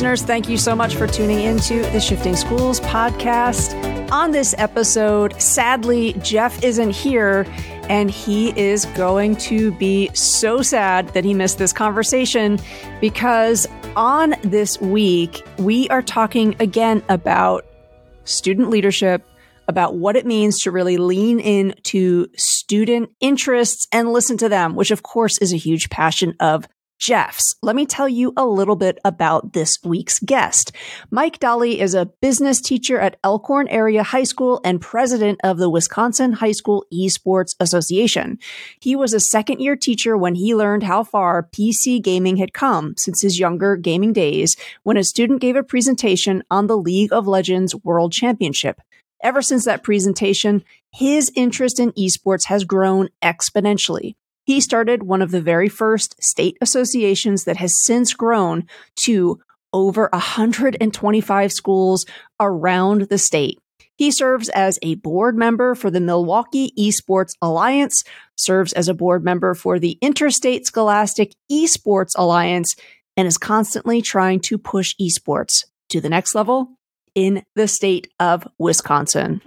listeners, thank you so much for tuning into the Shifting Schools podcast. On this episode, sadly, Jeff isn't here, and he is going to be so sad that he missed this conversation because on this week, we are talking again about student leadership, about what it means to really lean into student interests and listen to them, which of course is a huge passion of Jeff's. Let me tell you a little bit about this week's guest. Mike Dahle is a business teacher at Elkhorn Area High School and president of the Wisconsin High School Esports Association. He was a second year teacher when he learned how far PC gaming had come since his younger gaming days when a student gave a presentation on the League of Legends World Championship. Ever since that presentation, his interest in esports has grown exponentially. He started one of the very first state associations that has since grown to over 125 schools around the state. He serves as a board member for the Milwaukee Esports Alliance, serves as a board member for the Interstate Scholastic Esports Alliance, and is constantly trying to push esports to the next level in the state of Wisconsin.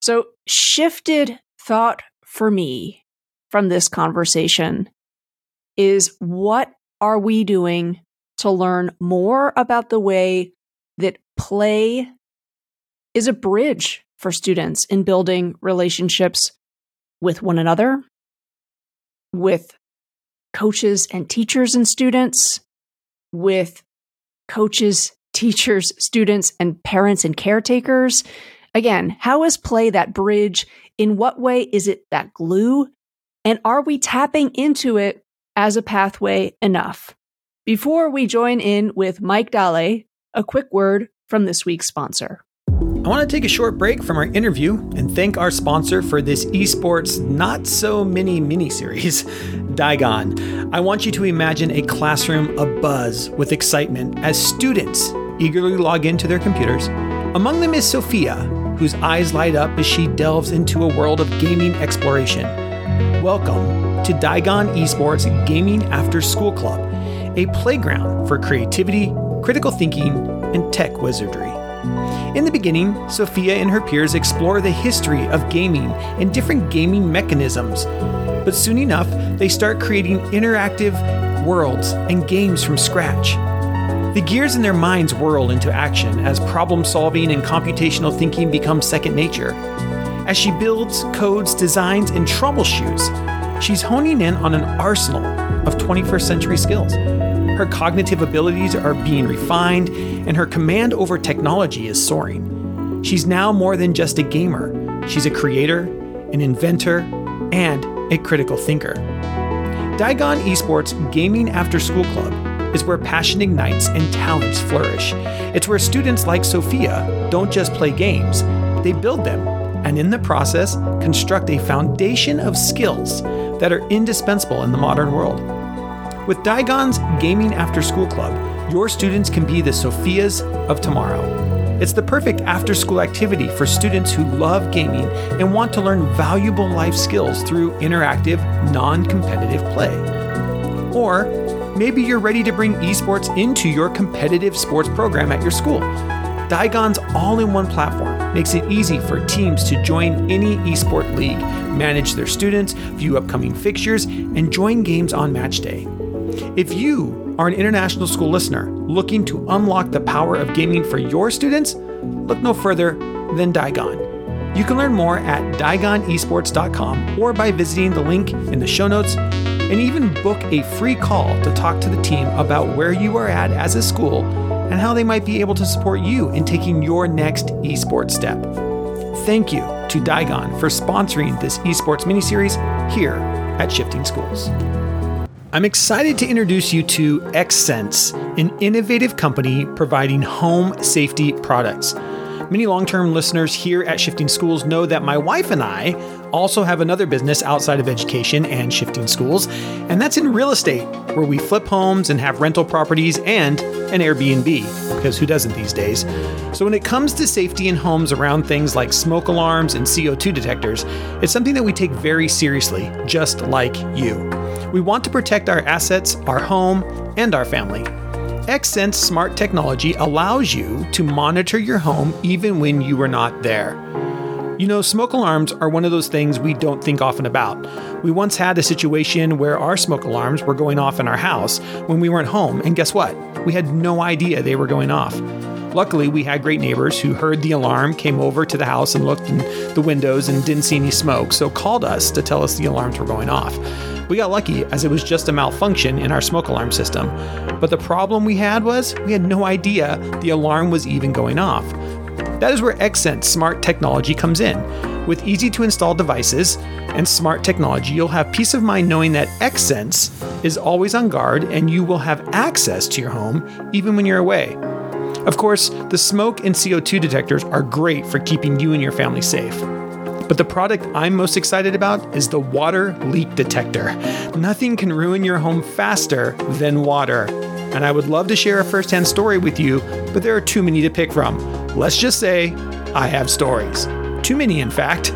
So, shifted thought for me from this conversation is what are we doing to learn more about the way that play is a bridge for students in building relationships with one another, with coaches and teachers and students, with coaches, teachers, students, and parents and caretakers. Again, how is play that bridge? In what way is it that glue and are we tapping into it as a pathway enough? Before we join in with Mike Dahle, a quick word from this week's sponsor. I want to take a short break from our interview and thank our sponsor for this esports not so mini mini series, Daigon. I want you to imagine a classroom abuzz with excitement as students eagerly log into their computers. Among them is Sophia, whose eyes light up as she delves into a world of gaming exploration. Welcome to Daigon Esports Gaming After School Club, a playground for creativity, critical thinking, and tech wizardry. In the beginning, Sophia and her peers explore the history of gaming and different gaming mechanisms. But soon enough, they start creating interactive worlds and games from scratch. The gears in their minds whirl into action as problem solving and computational thinking become second nature. As she builds, codes, designs, and troubleshoots, she's honing in on an arsenal of 21st century skills. Her cognitive abilities are being refined, and her command over technology is soaring. She's now more than just a gamer, she's a creator, an inventor, and a critical thinker. Daigon Esports Gaming After School Club is where passion ignites and talents flourish. It's where students like Sophia don't just play games, they build them and in the process, construct a foundation of skills that are indispensable in the modern world. With Daigon's Gaming After School Club, your students can be the Sophias of tomorrow. It's the perfect after school activity for students who love gaming and want to learn valuable life skills through interactive, non competitive play. Or maybe you're ready to bring esports into your competitive sports program at your school. Daigon's all in one platform makes it easy for teams to join any esport league, manage their students, view upcoming fixtures, and join games on match day. If you are an international school listener looking to unlock the power of gaming for your students, look no further than Daigon. You can learn more at daigonesports.com or by visiting the link in the show notes and even book a free call to talk to the team about where you are at as a school and how they might be able to support you in taking your next esports step. Thank you to Daigon for sponsoring this esports miniseries here at Shifting Schools. I'm excited to introduce you to XSense, an innovative company providing home safety products. Many long term listeners here at Shifting Schools know that my wife and I also have another business outside of education and Shifting Schools, and that's in real estate, where we flip homes and have rental properties and an Airbnb, because who doesn't these days? So, when it comes to safety in homes around things like smoke alarms and CO2 detectors, it's something that we take very seriously, just like you. We want to protect our assets, our home, and our family. XSense smart technology allows you to monitor your home even when you are not there. You know, smoke alarms are one of those things we don't think often about. We once had a situation where our smoke alarms were going off in our house when we weren't home, and guess what? We had no idea they were going off. Luckily, we had great neighbors who heard the alarm, came over to the house and looked in the windows and didn't see any smoke, so called us to tell us the alarms were going off. We got lucky as it was just a malfunction in our smoke alarm system. But the problem we had was we had no idea the alarm was even going off. That is where XSense smart technology comes in. With easy to install devices and smart technology, you'll have peace of mind knowing that XSense is always on guard and you will have access to your home even when you're away. Of course, the smoke and CO2 detectors are great for keeping you and your family safe. But the product I'm most excited about is the water leak detector. Nothing can ruin your home faster than water. And I would love to share a firsthand story with you, but there are too many to pick from. Let's just say I have stories. Too many, in fact.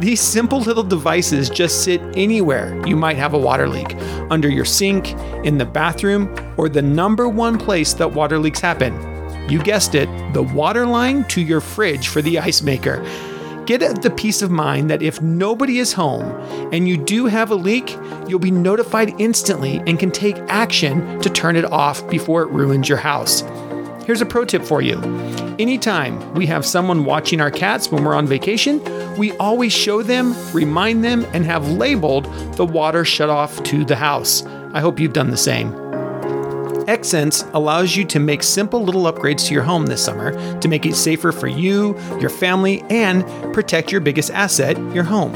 These simple little devices just sit anywhere you might have a water leak under your sink, in the bathroom, or the number one place that water leaks happen. You guessed it, the water line to your fridge for the ice maker. Get the peace of mind that if nobody is home and you do have a leak, you'll be notified instantly and can take action to turn it off before it ruins your house. Here's a pro tip for you. Anytime we have someone watching our cats when we're on vacation, we always show them, remind them, and have labeled the water shut off to the house. I hope you've done the same. XSense allows you to make simple little upgrades to your home this summer to make it safer for you, your family, and protect your biggest asset, your home.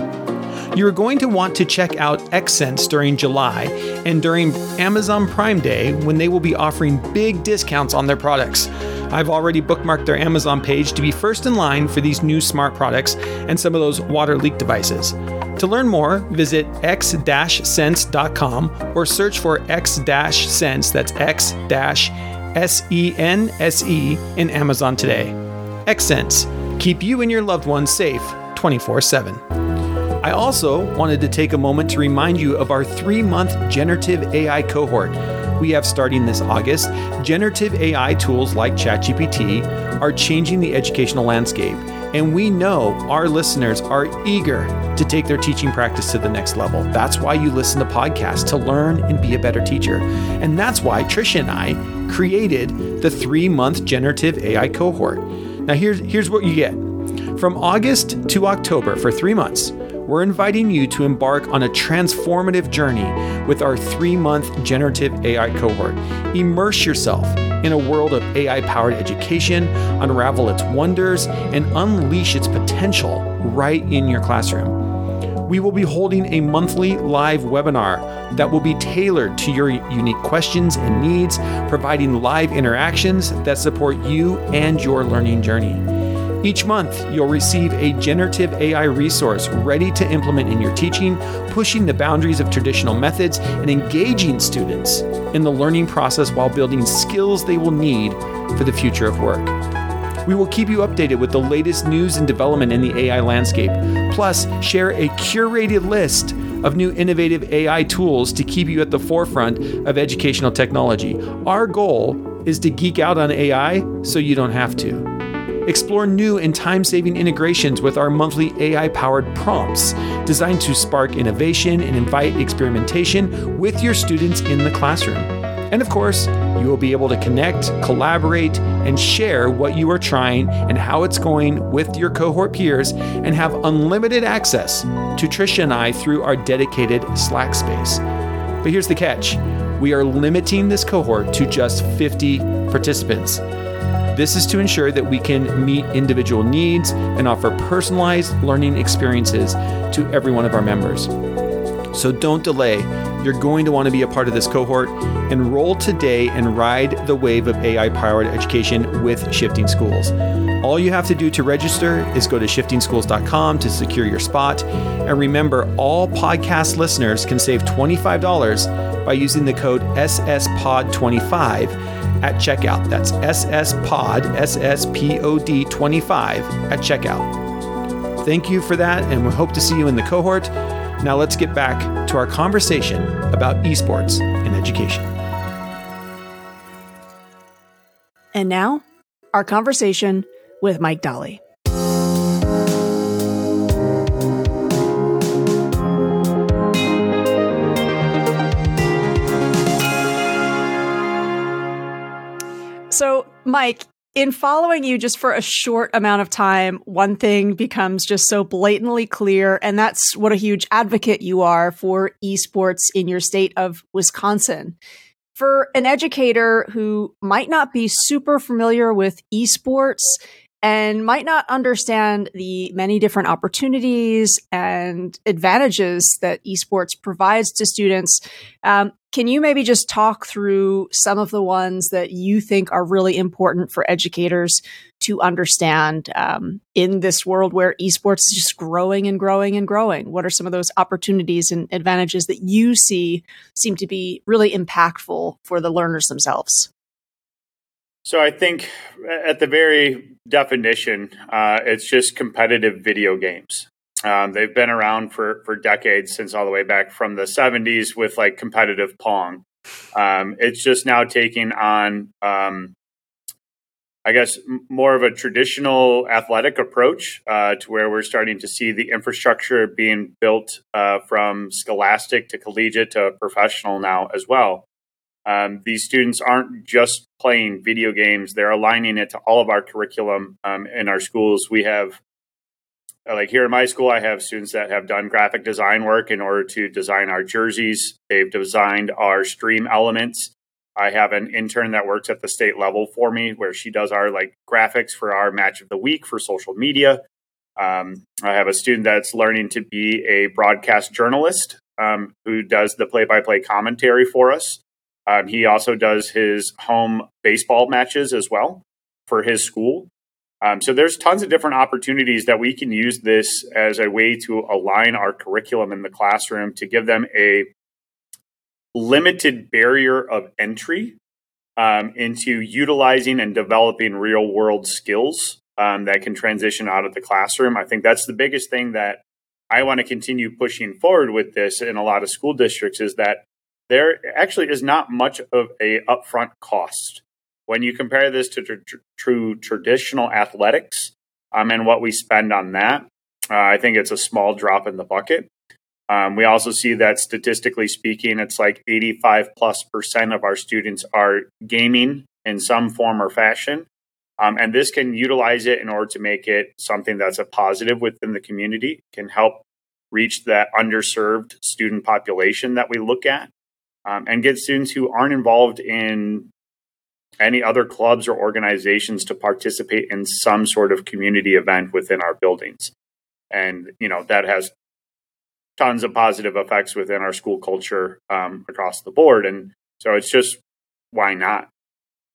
You're going to want to check out XSense during July and during Amazon Prime Day when they will be offering big discounts on their products. I've already bookmarked their Amazon page to be first in line for these new smart products and some of those water leak devices. To learn more, visit x-sense.com or search for x-sense, that's x-s-e-n-s-e in Amazon today. XSense, keep you and your loved ones safe 24/7. I also wanted to take a moment to remind you of our 3-month generative AI cohort we have starting this August, generative AI tools like ChatGPT are changing the educational landscape. And we know our listeners are eager to take their teaching practice to the next level. That's why you listen to podcasts to learn and be a better teacher. And that's why Trisha and I created the three month generative AI cohort. Now, here's, here's what you get from August to October for three months we're inviting you to embark on a transformative journey with our three month generative AI cohort. Immerse yourself in a world of AI powered education, unravel its wonders, and unleash its potential right in your classroom. We will be holding a monthly live webinar that will be tailored to your unique questions and needs, providing live interactions that support you and your learning journey. Each month, you'll receive a generative AI resource ready to implement in your teaching, pushing the boundaries of traditional methods and engaging students in the learning process while building skills they will need for the future of work. We will keep you updated with the latest news and development in the AI landscape, plus, share a curated list of new innovative AI tools to keep you at the forefront of educational technology. Our goal is to geek out on AI so you don't have to. Explore new and time saving integrations with our monthly AI powered prompts designed to spark innovation and invite experimentation with your students in the classroom. And of course, you will be able to connect, collaborate, and share what you are trying and how it's going with your cohort peers and have unlimited access to Trisha and I through our dedicated Slack space. But here's the catch we are limiting this cohort to just 50 participants. This is to ensure that we can meet individual needs and offer personalized learning experiences to every one of our members. So don't delay. You're going to want to be a part of this cohort. Enroll today and ride the wave of AI powered education with Shifting Schools. All you have to do to register is go to shiftingschools.com to secure your spot. And remember, all podcast listeners can save $25 by using the code SSPOD25 at checkout. That's SSPOD, SSPOD 25 at checkout. Thank you for that, and we hope to see you in the cohort. Now let's get back to our conversation about esports and education. And now, our conversation with Mike Dahle. So, Mike, in following you just for a short amount of time, one thing becomes just so blatantly clear, and that's what a huge advocate you are for esports in your state of Wisconsin. For an educator who might not be super familiar with esports and might not understand the many different opportunities and advantages that esports provides to students, um, can you maybe just talk through some of the ones that you think are really important for educators to understand um, in this world where esports is just growing and growing and growing? What are some of those opportunities and advantages that you see seem to be really impactful for the learners themselves? So I think at the very definition, uh, it's just competitive video games. Um, they've been around for for decades, since all the way back from the '70s with like competitive Pong. Um, it's just now taking on, um, I guess, more of a traditional athletic approach uh, to where we're starting to see the infrastructure being built uh, from scholastic to collegiate to professional now as well. Um, these students aren't just playing video games; they're aligning it to all of our curriculum um, in our schools. We have like here in my school, I have students that have done graphic design work in order to design our jerseys. They've designed our stream elements. I have an intern that works at the state level for me where she does our like graphics for our match of the week for social media. Um, I have a student that's learning to be a broadcast journalist um, who does the play by play commentary for us. Um, he also does his home baseball matches as well for his school. Um, so there's tons of different opportunities that we can use this as a way to align our curriculum in the classroom to give them a limited barrier of entry um, into utilizing and developing real world skills um, that can transition out of the classroom. I think that's the biggest thing that I want to continue pushing forward with this in a lot of school districts is that there actually is not much of a upfront cost when you compare this to tr- true traditional athletics um, and what we spend on that, uh, I think it's a small drop in the bucket. Um, we also see that statistically speaking, it's like 85 plus percent of our students are gaming in some form or fashion. Um, and this can utilize it in order to make it something that's a positive within the community, can help reach that underserved student population that we look at, um, and get students who aren't involved in any other clubs or organizations to participate in some sort of community event within our buildings. And, you know, that has tons of positive effects within our school culture um, across the board. And so it's just, why not?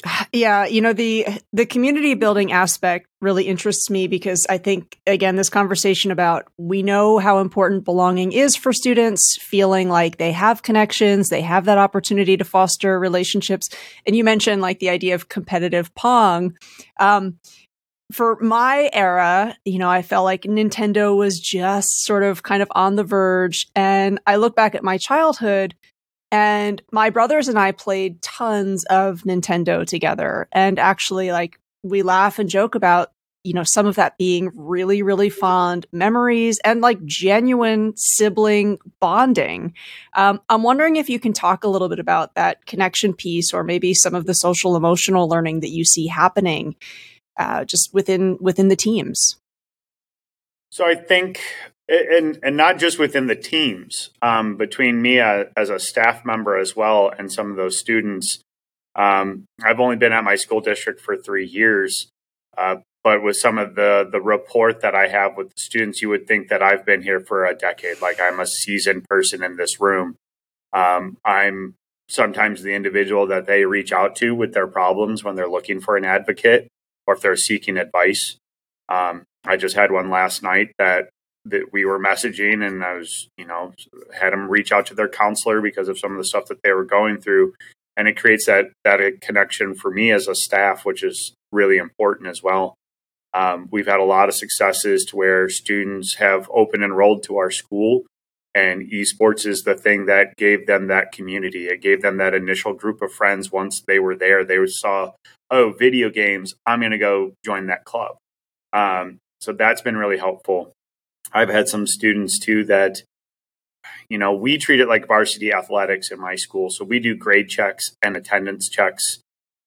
Yeah, you know the the community building aspect really interests me because I think again this conversation about we know how important belonging is for students feeling like they have connections, they have that opportunity to foster relationships. And you mentioned like the idea of competitive pong. Um, for my era, you know, I felt like Nintendo was just sort of kind of on the verge. And I look back at my childhood and my brothers and I played tons of Nintendo together. And actually, like, we laugh and joke about, you know, some of that being really, really fond memories and like genuine sibling bonding. Um, I'm wondering if you can talk a little bit about that connection piece or maybe some of the social emotional learning that you see happening uh, just within within the teams. So I think and and not just within the teams, um, between me uh, as a staff member as well and some of those students. Um, I've only been at my school district for three years, uh, but with some of the the report that I have with the students, you would think that I've been here for a decade. Like I'm a seasoned person in this room. Um, I'm sometimes the individual that they reach out to with their problems when they're looking for an advocate or if they're seeking advice. Um, I just had one last night that that we were messaging and I was, you know, had them reach out to their counselor because of some of the stuff that they were going through. And it creates that that connection for me as a staff, which is really important as well. Um, we've had a lot of successes to where students have open enrolled to our school And esports is the thing that gave them that community. It gave them that initial group of friends once they were there. They saw, oh, video games, I'm going to go join that club. Um, so that's been really helpful. I've had some students too that, you know, we treat it like varsity athletics in my school. So we do grade checks and attendance checks.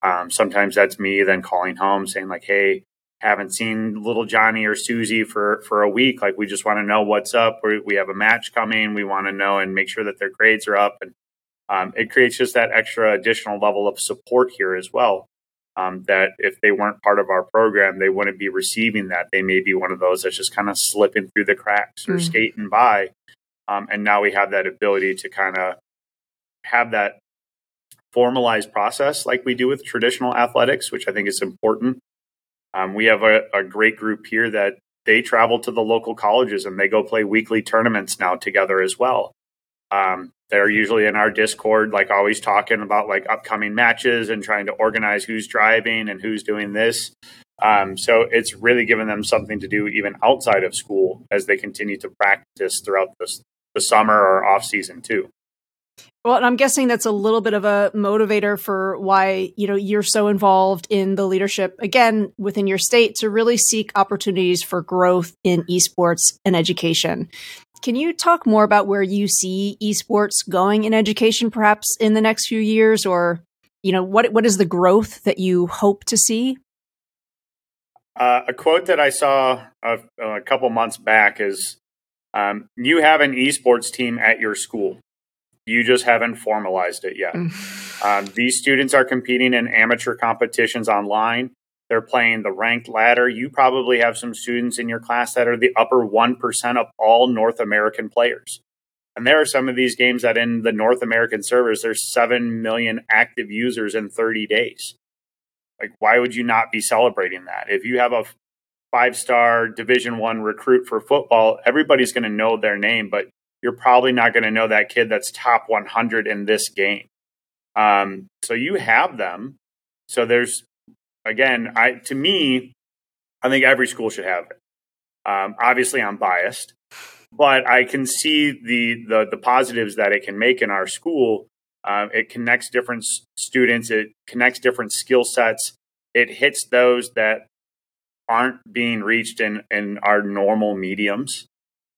Um, sometimes that's me then calling home saying, like, hey, haven't seen little Johnny or Susie for for a week. Like we just want to know what's up. We, we have a match coming. We want to know and make sure that their grades are up. And um, it creates just that extra additional level of support here as well. Um, that if they weren't part of our program, they wouldn't be receiving that. They may be one of those that's just kind of slipping through the cracks or mm. skating by. Um, and now we have that ability to kind of have that formalized process like we do with traditional athletics, which I think is important um, we have a, a great group here that they travel to the local colleges and they go play weekly tournaments now together as well. Um, they're usually in our Discord, like always talking about like upcoming matches and trying to organize who's driving and who's doing this. Um, so it's really given them something to do even outside of school as they continue to practice throughout this, the summer or off season too. Well, and I'm guessing that's a little bit of a motivator for why, you know, you're so involved in the leadership again within your state to really seek opportunities for growth in esports and education. Can you talk more about where you see esports going in education perhaps in the next few years or you know, what what is the growth that you hope to see? Uh, a quote that I saw a, a couple months back is um, you have an esports team at your school you just haven't formalized it yet. Mm. um, these students are competing in amateur competitions online. They're playing the ranked ladder. You probably have some students in your class that are the upper 1% of all North American players. And there are some of these games that in the North American servers, there's 7 million active users in 30 days. Like, why would you not be celebrating that? If you have a five star Division One recruit for football, everybody's going to know their name, but you're probably not going to know that kid that's top 100 in this game. Um, so you have them. So there's again, I to me, I think every school should have it. Um, obviously, I'm biased, but I can see the, the the positives that it can make in our school. Uh, it connects different students. It connects different skill sets. It hits those that aren't being reached in in our normal mediums.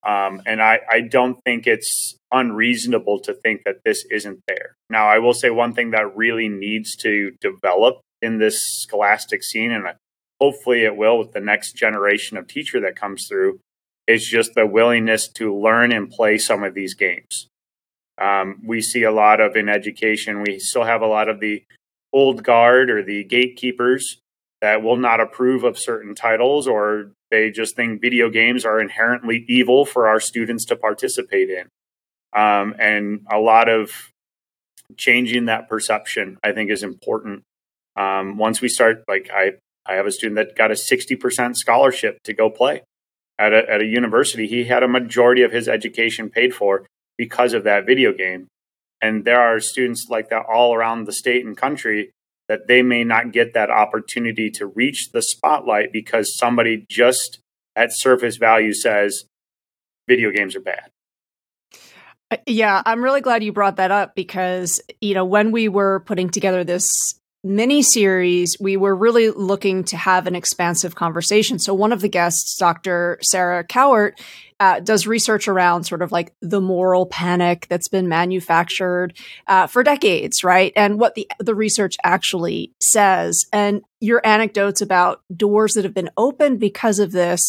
Um, and I, I don't think it's unreasonable to think that this isn't there. Now, I will say one thing that really needs to develop in this scholastic scene, and hopefully it will with the next generation of teacher that comes through, is just the willingness to learn and play some of these games. Um, we see a lot of in education, we still have a lot of the old guard or the gatekeepers that will not approve of certain titles or they just think video games are inherently evil for our students to participate in. Um, and a lot of changing that perception, I think, is important. Um, once we start, like I, I have a student that got a 60% scholarship to go play at a, at a university. He had a majority of his education paid for because of that video game. And there are students like that all around the state and country that they may not get that opportunity to reach the spotlight because somebody just at surface value says video games are bad. Uh, yeah, I'm really glad you brought that up because, you know, when we were putting together this mini series, we were really looking to have an expansive conversation. So, one of the guests, Dr. Sarah Cowart, uh, does research around sort of like the moral panic that's been manufactured uh, for decades, right? And what the the research actually says, and your anecdotes about doors that have been opened because of this.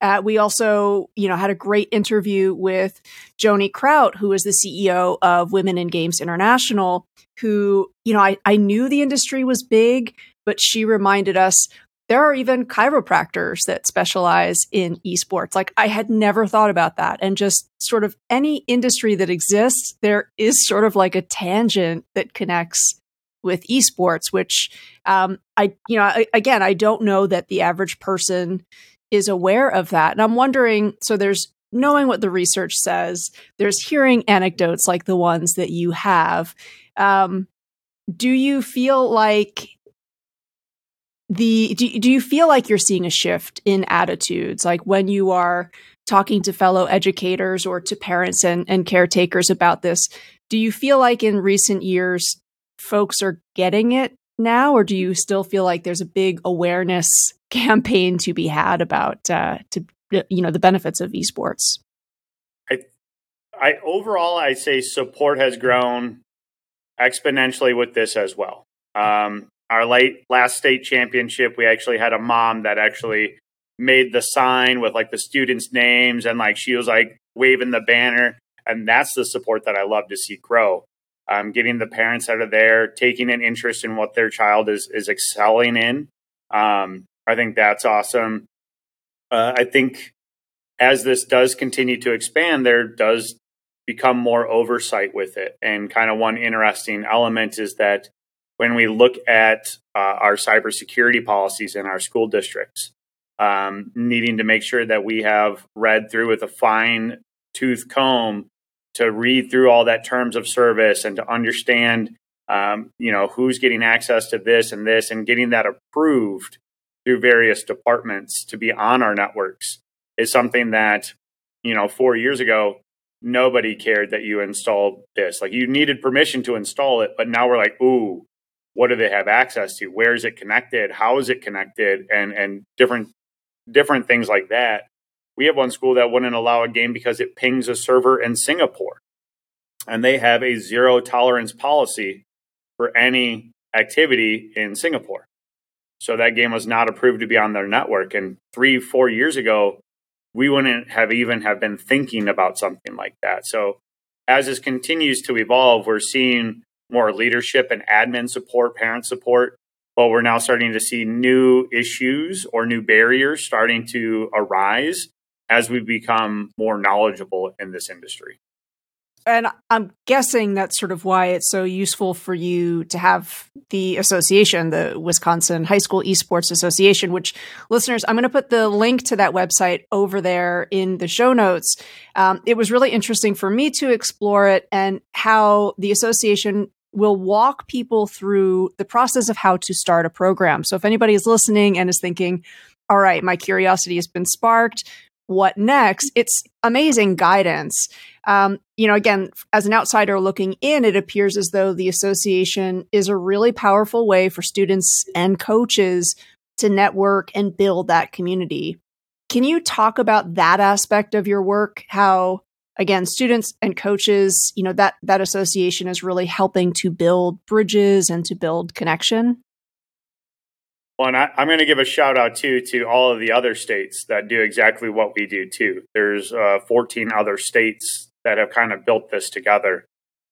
Uh, we also, you know, had a great interview with Joni Kraut, who is the CEO of Women in Games International, who, you know, I, I knew the industry was big, but she reminded us there are even chiropractors that specialize in esports. Like I had never thought about that. And just sort of any industry that exists, there is sort of like a tangent that connects with esports, which um, I, you know, I, again, I don't know that the average person is aware of that. And I'm wondering, so there's knowing what the research says, there's hearing anecdotes like the ones that you have. Um, do you feel like the do, do you feel like you're seeing a shift in attitudes like when you are talking to fellow educators or to parents and, and caretakers about this. Do you feel like in recent years, folks are getting it now, or do you still feel like there's a big awareness campaign to be had about uh, to you know the benefits of esports? I, I overall, I say support has grown exponentially with this as well. Um, our late last state championship, we actually had a mom that actually made the sign with like the students' names and like she was like waving the banner. And that's the support that I love to see grow. Um, getting the parents out of there, taking an interest in what their child is is excelling in. Um, I think that's awesome. Uh, I think as this does continue to expand, there does become more oversight with it. And kind of one interesting element is that when we look at uh, our cybersecurity policies in our school districts, um, needing to make sure that we have read through with a fine tooth comb to read through all that terms of service and to understand, um, you know, who's getting access to this and this and getting that approved through various departments to be on our networks is something that, you know, four years ago, nobody cared that you installed this. Like you needed permission to install it, but now we're like, ooh, what do they have access to? Where is it connected? How is it connected? And and different different things like that. We have one school that wouldn't allow a game because it pings a server in Singapore. And they have a zero tolerance policy for any activity in Singapore. So that game was not approved to be on their network. And three, four years ago, we wouldn't have even have been thinking about something like that. So as this continues to evolve, we're seeing more leadership and admin support, parent support, but we're now starting to see new issues or new barriers starting to arise as we become more knowledgeable in this industry. And I'm guessing that's sort of why it's so useful for you to have the association, the Wisconsin High School Esports Association, which listeners, I'm going to put the link to that website over there in the show notes. Um, it was really interesting for me to explore it and how the association will walk people through the process of how to start a program. So if anybody is listening and is thinking, all right, my curiosity has been sparked, what next? It's amazing guidance. Um, you know, again, as an outsider looking in, it appears as though the association is a really powerful way for students and coaches to network and build that community. Can you talk about that aspect of your work? How again students and coaches you know that that association is really helping to build bridges and to build connection. Well and I, am going to give a shout out too to all of the other states that do exactly what we do too. There's uh, 14 other states that have kind of built this together.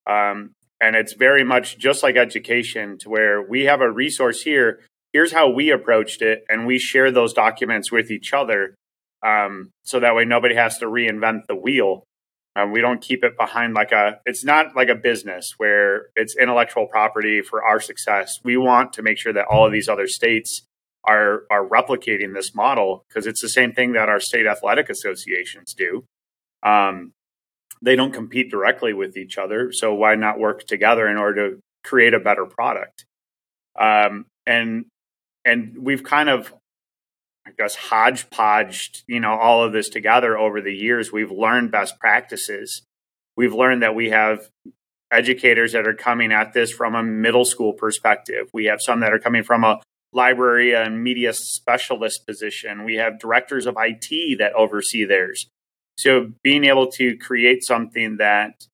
Um, and it's very much just like education to where we have a resource here. Here's how we approached it and we share those documents with each other um, so that way nobody has to reinvent the wheel um, we don't keep it behind like a, it's not like a business where it's intellectual property for our success. We want to make sure that all of these other states are, are replicating this model because it's the same thing that our state athletic associations do. Um, they don't compete directly with each other. So why not work together in order to create a better product? Um, and, and we've kind of I guess hodgepodged, you know, all of this together over the years. We've learned best practices. We've learned that we have educators that are coming at this from a middle school perspective. We have some that are coming from a library and media specialist position. We have directors of IT that oversee theirs. So being able to create something that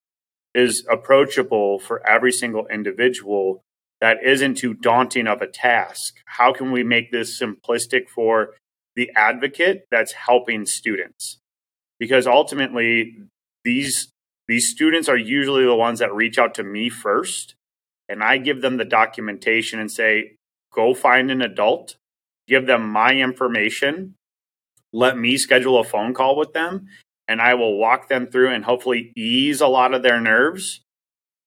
is approachable for every single individual that isn't too daunting of a task. How can we make this simplistic for the advocate that's helping students? Because ultimately, these these students are usually the ones that reach out to me first, and I give them the documentation and say, "Go find an adult, give them my information, let me schedule a phone call with them, and I will walk them through and hopefully ease a lot of their nerves."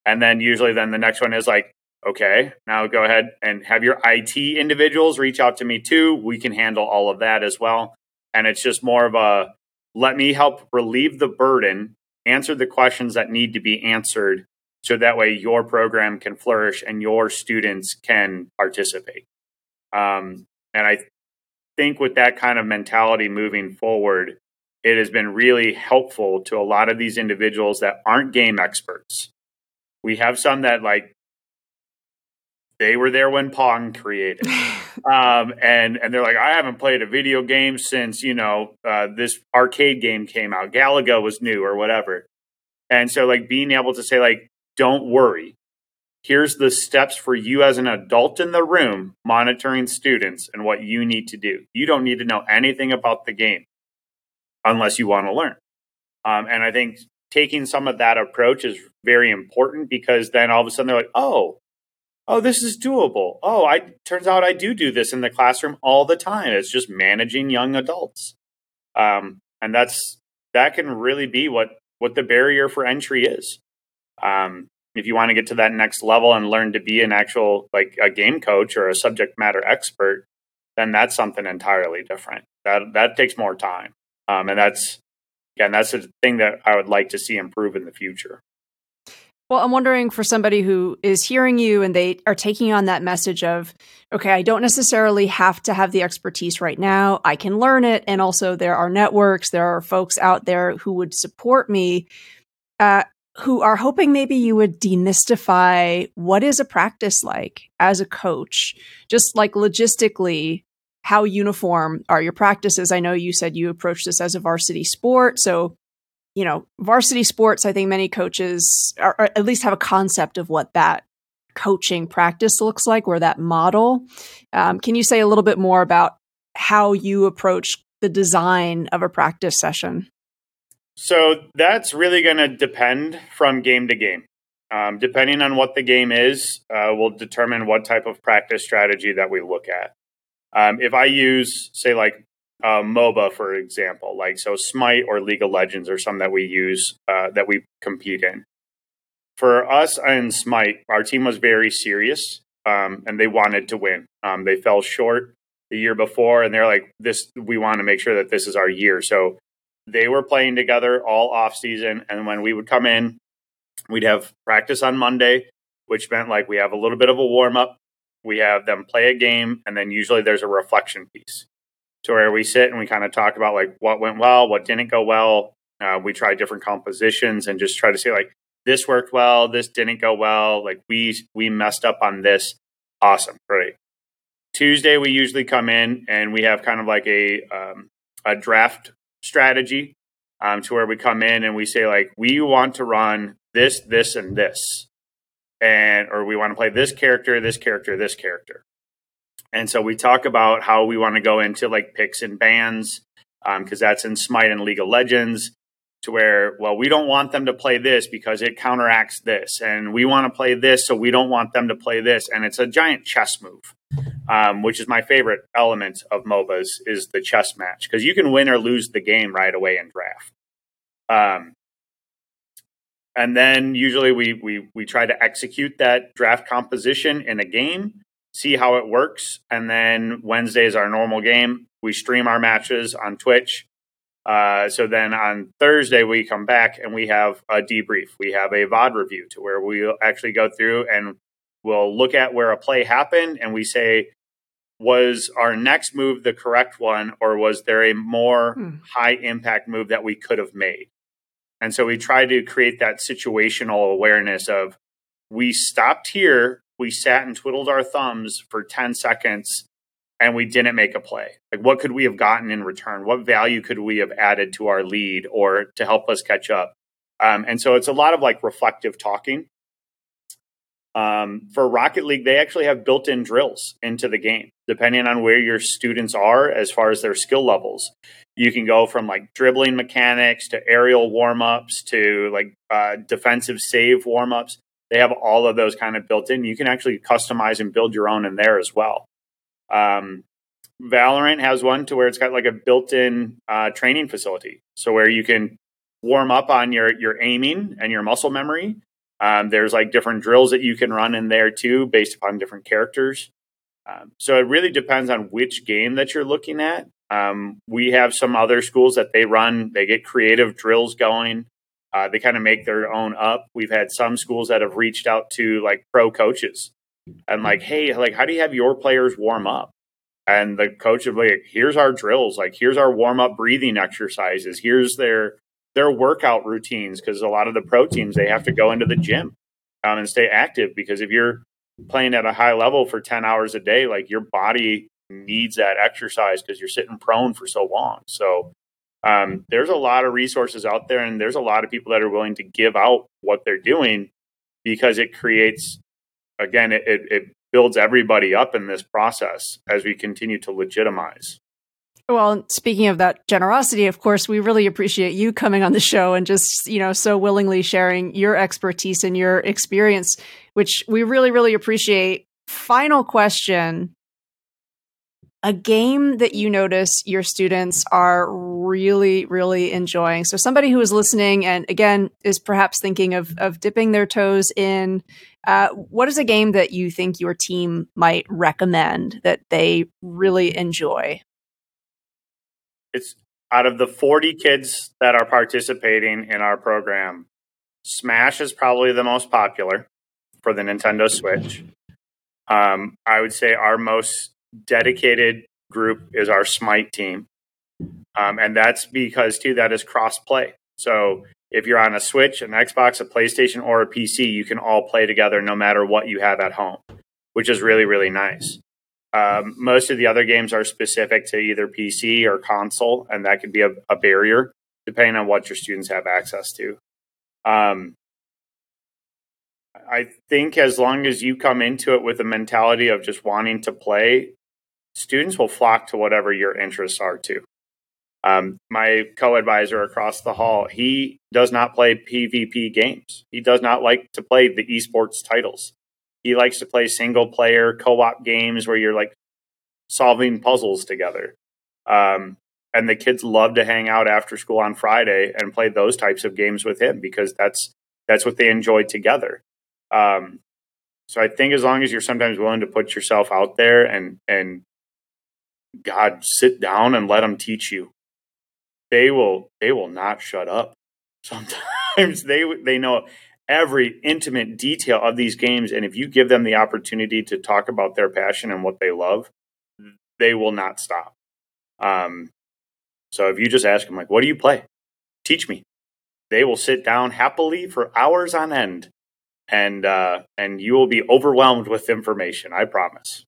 And then usually, then the next one is like, Okay, now go ahead and have your IT individuals reach out to me too. We can handle all of that as well. And it's just more of a let me help relieve the burden, answer the questions that need to be answered so that way your program can flourish and your students can participate. Um, and I think with that kind of mentality moving forward, it has been really helpful to a lot of these individuals that aren't game experts. We have some that like they were there when Pong created, um, and and they're like, I haven't played a video game since you know uh, this arcade game came out. Galaga was new or whatever, and so like being able to say like, don't worry, here's the steps for you as an adult in the room monitoring students and what you need to do. You don't need to know anything about the game unless you want to learn. Um, and I think taking some of that approach is very important because then all of a sudden they're like, oh, oh, this is doable. Oh, I turns out I do do this in the classroom all the time. It's just managing young adults, um, and that's that can really be what what the barrier for entry is. Um, if you want to get to that next level and learn to be an actual like a game coach or a subject matter expert, then that's something entirely different. That that takes more time, um, and that's again that's a thing that I would like to see improve in the future. Well, I'm wondering for somebody who is hearing you and they are taking on that message of, okay, I don't necessarily have to have the expertise right now. I can learn it. And also, there are networks, there are folks out there who would support me. Uh, who are hoping maybe you would demystify what is a practice like as a coach, just like logistically, how uniform are your practices? I know you said you approach this as a varsity sport. So, you know, varsity sports, I think many coaches are, or at least have a concept of what that coaching practice looks like or that model. Um, can you say a little bit more about how you approach the design of a practice session? So that's really going to depend from game to game. Um, depending on what the game is, uh, will determine what type of practice strategy that we look at. Um, if I use, say, like uh, MOBA, for example, like so Smite or League of Legends or some that we use uh, that we compete in. For us in Smite, our team was very serious um, and they wanted to win. Um, they fell short the year before, and they're like, "This, we want to make sure that this is our year." So they were playing together all off season, and when we would come in, we'd have practice on Monday, which meant like we have a little bit of a warm up. We have them play a game, and then usually there's a reflection piece to where we sit and we kind of talk about like what went well, what didn't go well. Uh, we try different compositions and just try to say like this worked well, this didn't go well. Like we we messed up on this. Awesome, great. Tuesday we usually come in and we have kind of like a um, a draft strategy um, to where we come in and we say like we want to run this this and this and or we want to play this character this character this character and so we talk about how we want to go into like picks and bans because um, that's in smite and league of legends to where well we don't want them to play this because it counteracts this and we want to play this so we don't want them to play this and it's a giant chess move um, which is my favorite element of MOBAs, is the chess match because you can win or lose the game right away in draft. Um, and then usually we we we try to execute that draft composition in a game, see how it works, and then Wednesday is our normal game. We stream our matches on Twitch. Uh, so then on Thursday we come back and we have a debrief. We have a VOD review to where we actually go through and we'll look at where a play happened and we say, was our next move the correct one, or was there a more hmm. high impact move that we could have made? And so we try to create that situational awareness of we stopped here, we sat and twiddled our thumbs for 10 seconds, and we didn't make a play. Like, what could we have gotten in return? What value could we have added to our lead or to help us catch up? Um, and so it's a lot of like reflective talking um, for Rocket League, they actually have built in drills into the game, depending on where your students are as far as their skill levels. You can go from like dribbling mechanics to aerial warm ups to like uh, defensive save warm ups. They have all of those kind of built in. You can actually customize and build your own in there as well. Um, Valorant has one to where it's got like a built-in uh, training facility, so where you can warm up on your your aiming and your muscle memory, um, there's like different drills that you can run in there too, based upon different characters. Um, so it really depends on which game that you're looking at. Um, we have some other schools that they run, they get creative drills going. Uh, they kind of make their own up. We've had some schools that have reached out to like pro coaches and like, hey, like, how do you have your players warm up? and the coach of like, here's our drills, like here's our warm up breathing exercises, here's their their workout routines. Because a lot of the pro teams they have to go into the gym um, and stay active because if you're playing at a high level for 10 hours a day like your body needs that exercise because you're sitting prone for so long. So um, there's a lot of resources out there and there's a lot of people that are willing to give out what they're doing because it creates again it, it, it builds everybody up in this process as we continue to legitimize well, speaking of that generosity, of course, we really appreciate you coming on the show and just, you know, so willingly sharing your expertise and your experience, which we really, really appreciate. Final question a game that you notice your students are really, really enjoying. So, somebody who is listening and again is perhaps thinking of, of dipping their toes in, uh, what is a game that you think your team might recommend that they really enjoy? it's out of the 40 kids that are participating in our program, Smash is probably the most popular for the Nintendo Switch. Um, I would say our most dedicated group is our Smite team. Um, and that's because, too, that is cross play. So if you're on a Switch, an Xbox, a PlayStation, or a PC, you can all play together no matter what you have at home, which is really, really nice. Um, most of the other games are specific to either PC or console, and that could be a, a barrier depending on what your students have access to. Um, I think as long as you come into it with a mentality of just wanting to play, students will flock to whatever your interests are too. Um, my co-advisor across the hall, he does not play PvP games. He does not like to play the esports titles. He likes to play single player co op games where you're like solving puzzles together. Um, and the kids love to hang out after school on Friday and play those types of games with him because that's that's what they enjoy together. Um, so I think as long as you're sometimes willing to put yourself out there and and God sit down and let them teach you, they will they will not shut up. Sometimes they they know every intimate detail of these games. And if you give them the opportunity to talk about their passion and what they love, they will not stop. Um, so if you just ask them, like, what do you play? Teach me. They will sit down happily for hours on end, and uh, and you will be overwhelmed with information. I promise.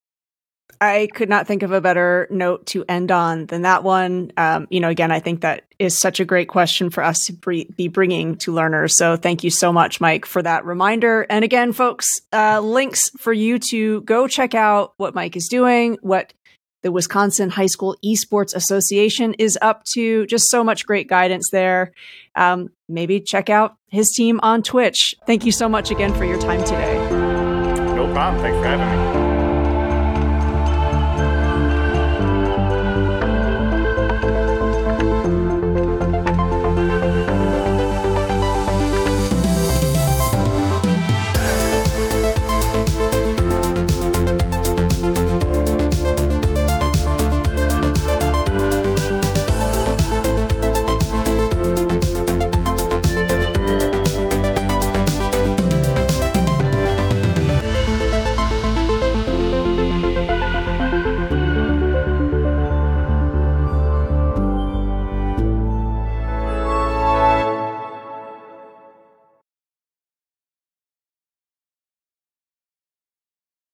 I could not think of a better note to end on than that one. Um, you know, again, I think that is such a great question for us to be bringing to learners. So thank you so much, Mike, for that reminder. And again, folks, uh, links for you to go check out what Mike is doing, what the Wisconsin High School Esports Association is up to. Just so much great guidance there. Um, maybe check out his team on Twitch. Thank you so much again for your time today. No problem. Thanks for having me.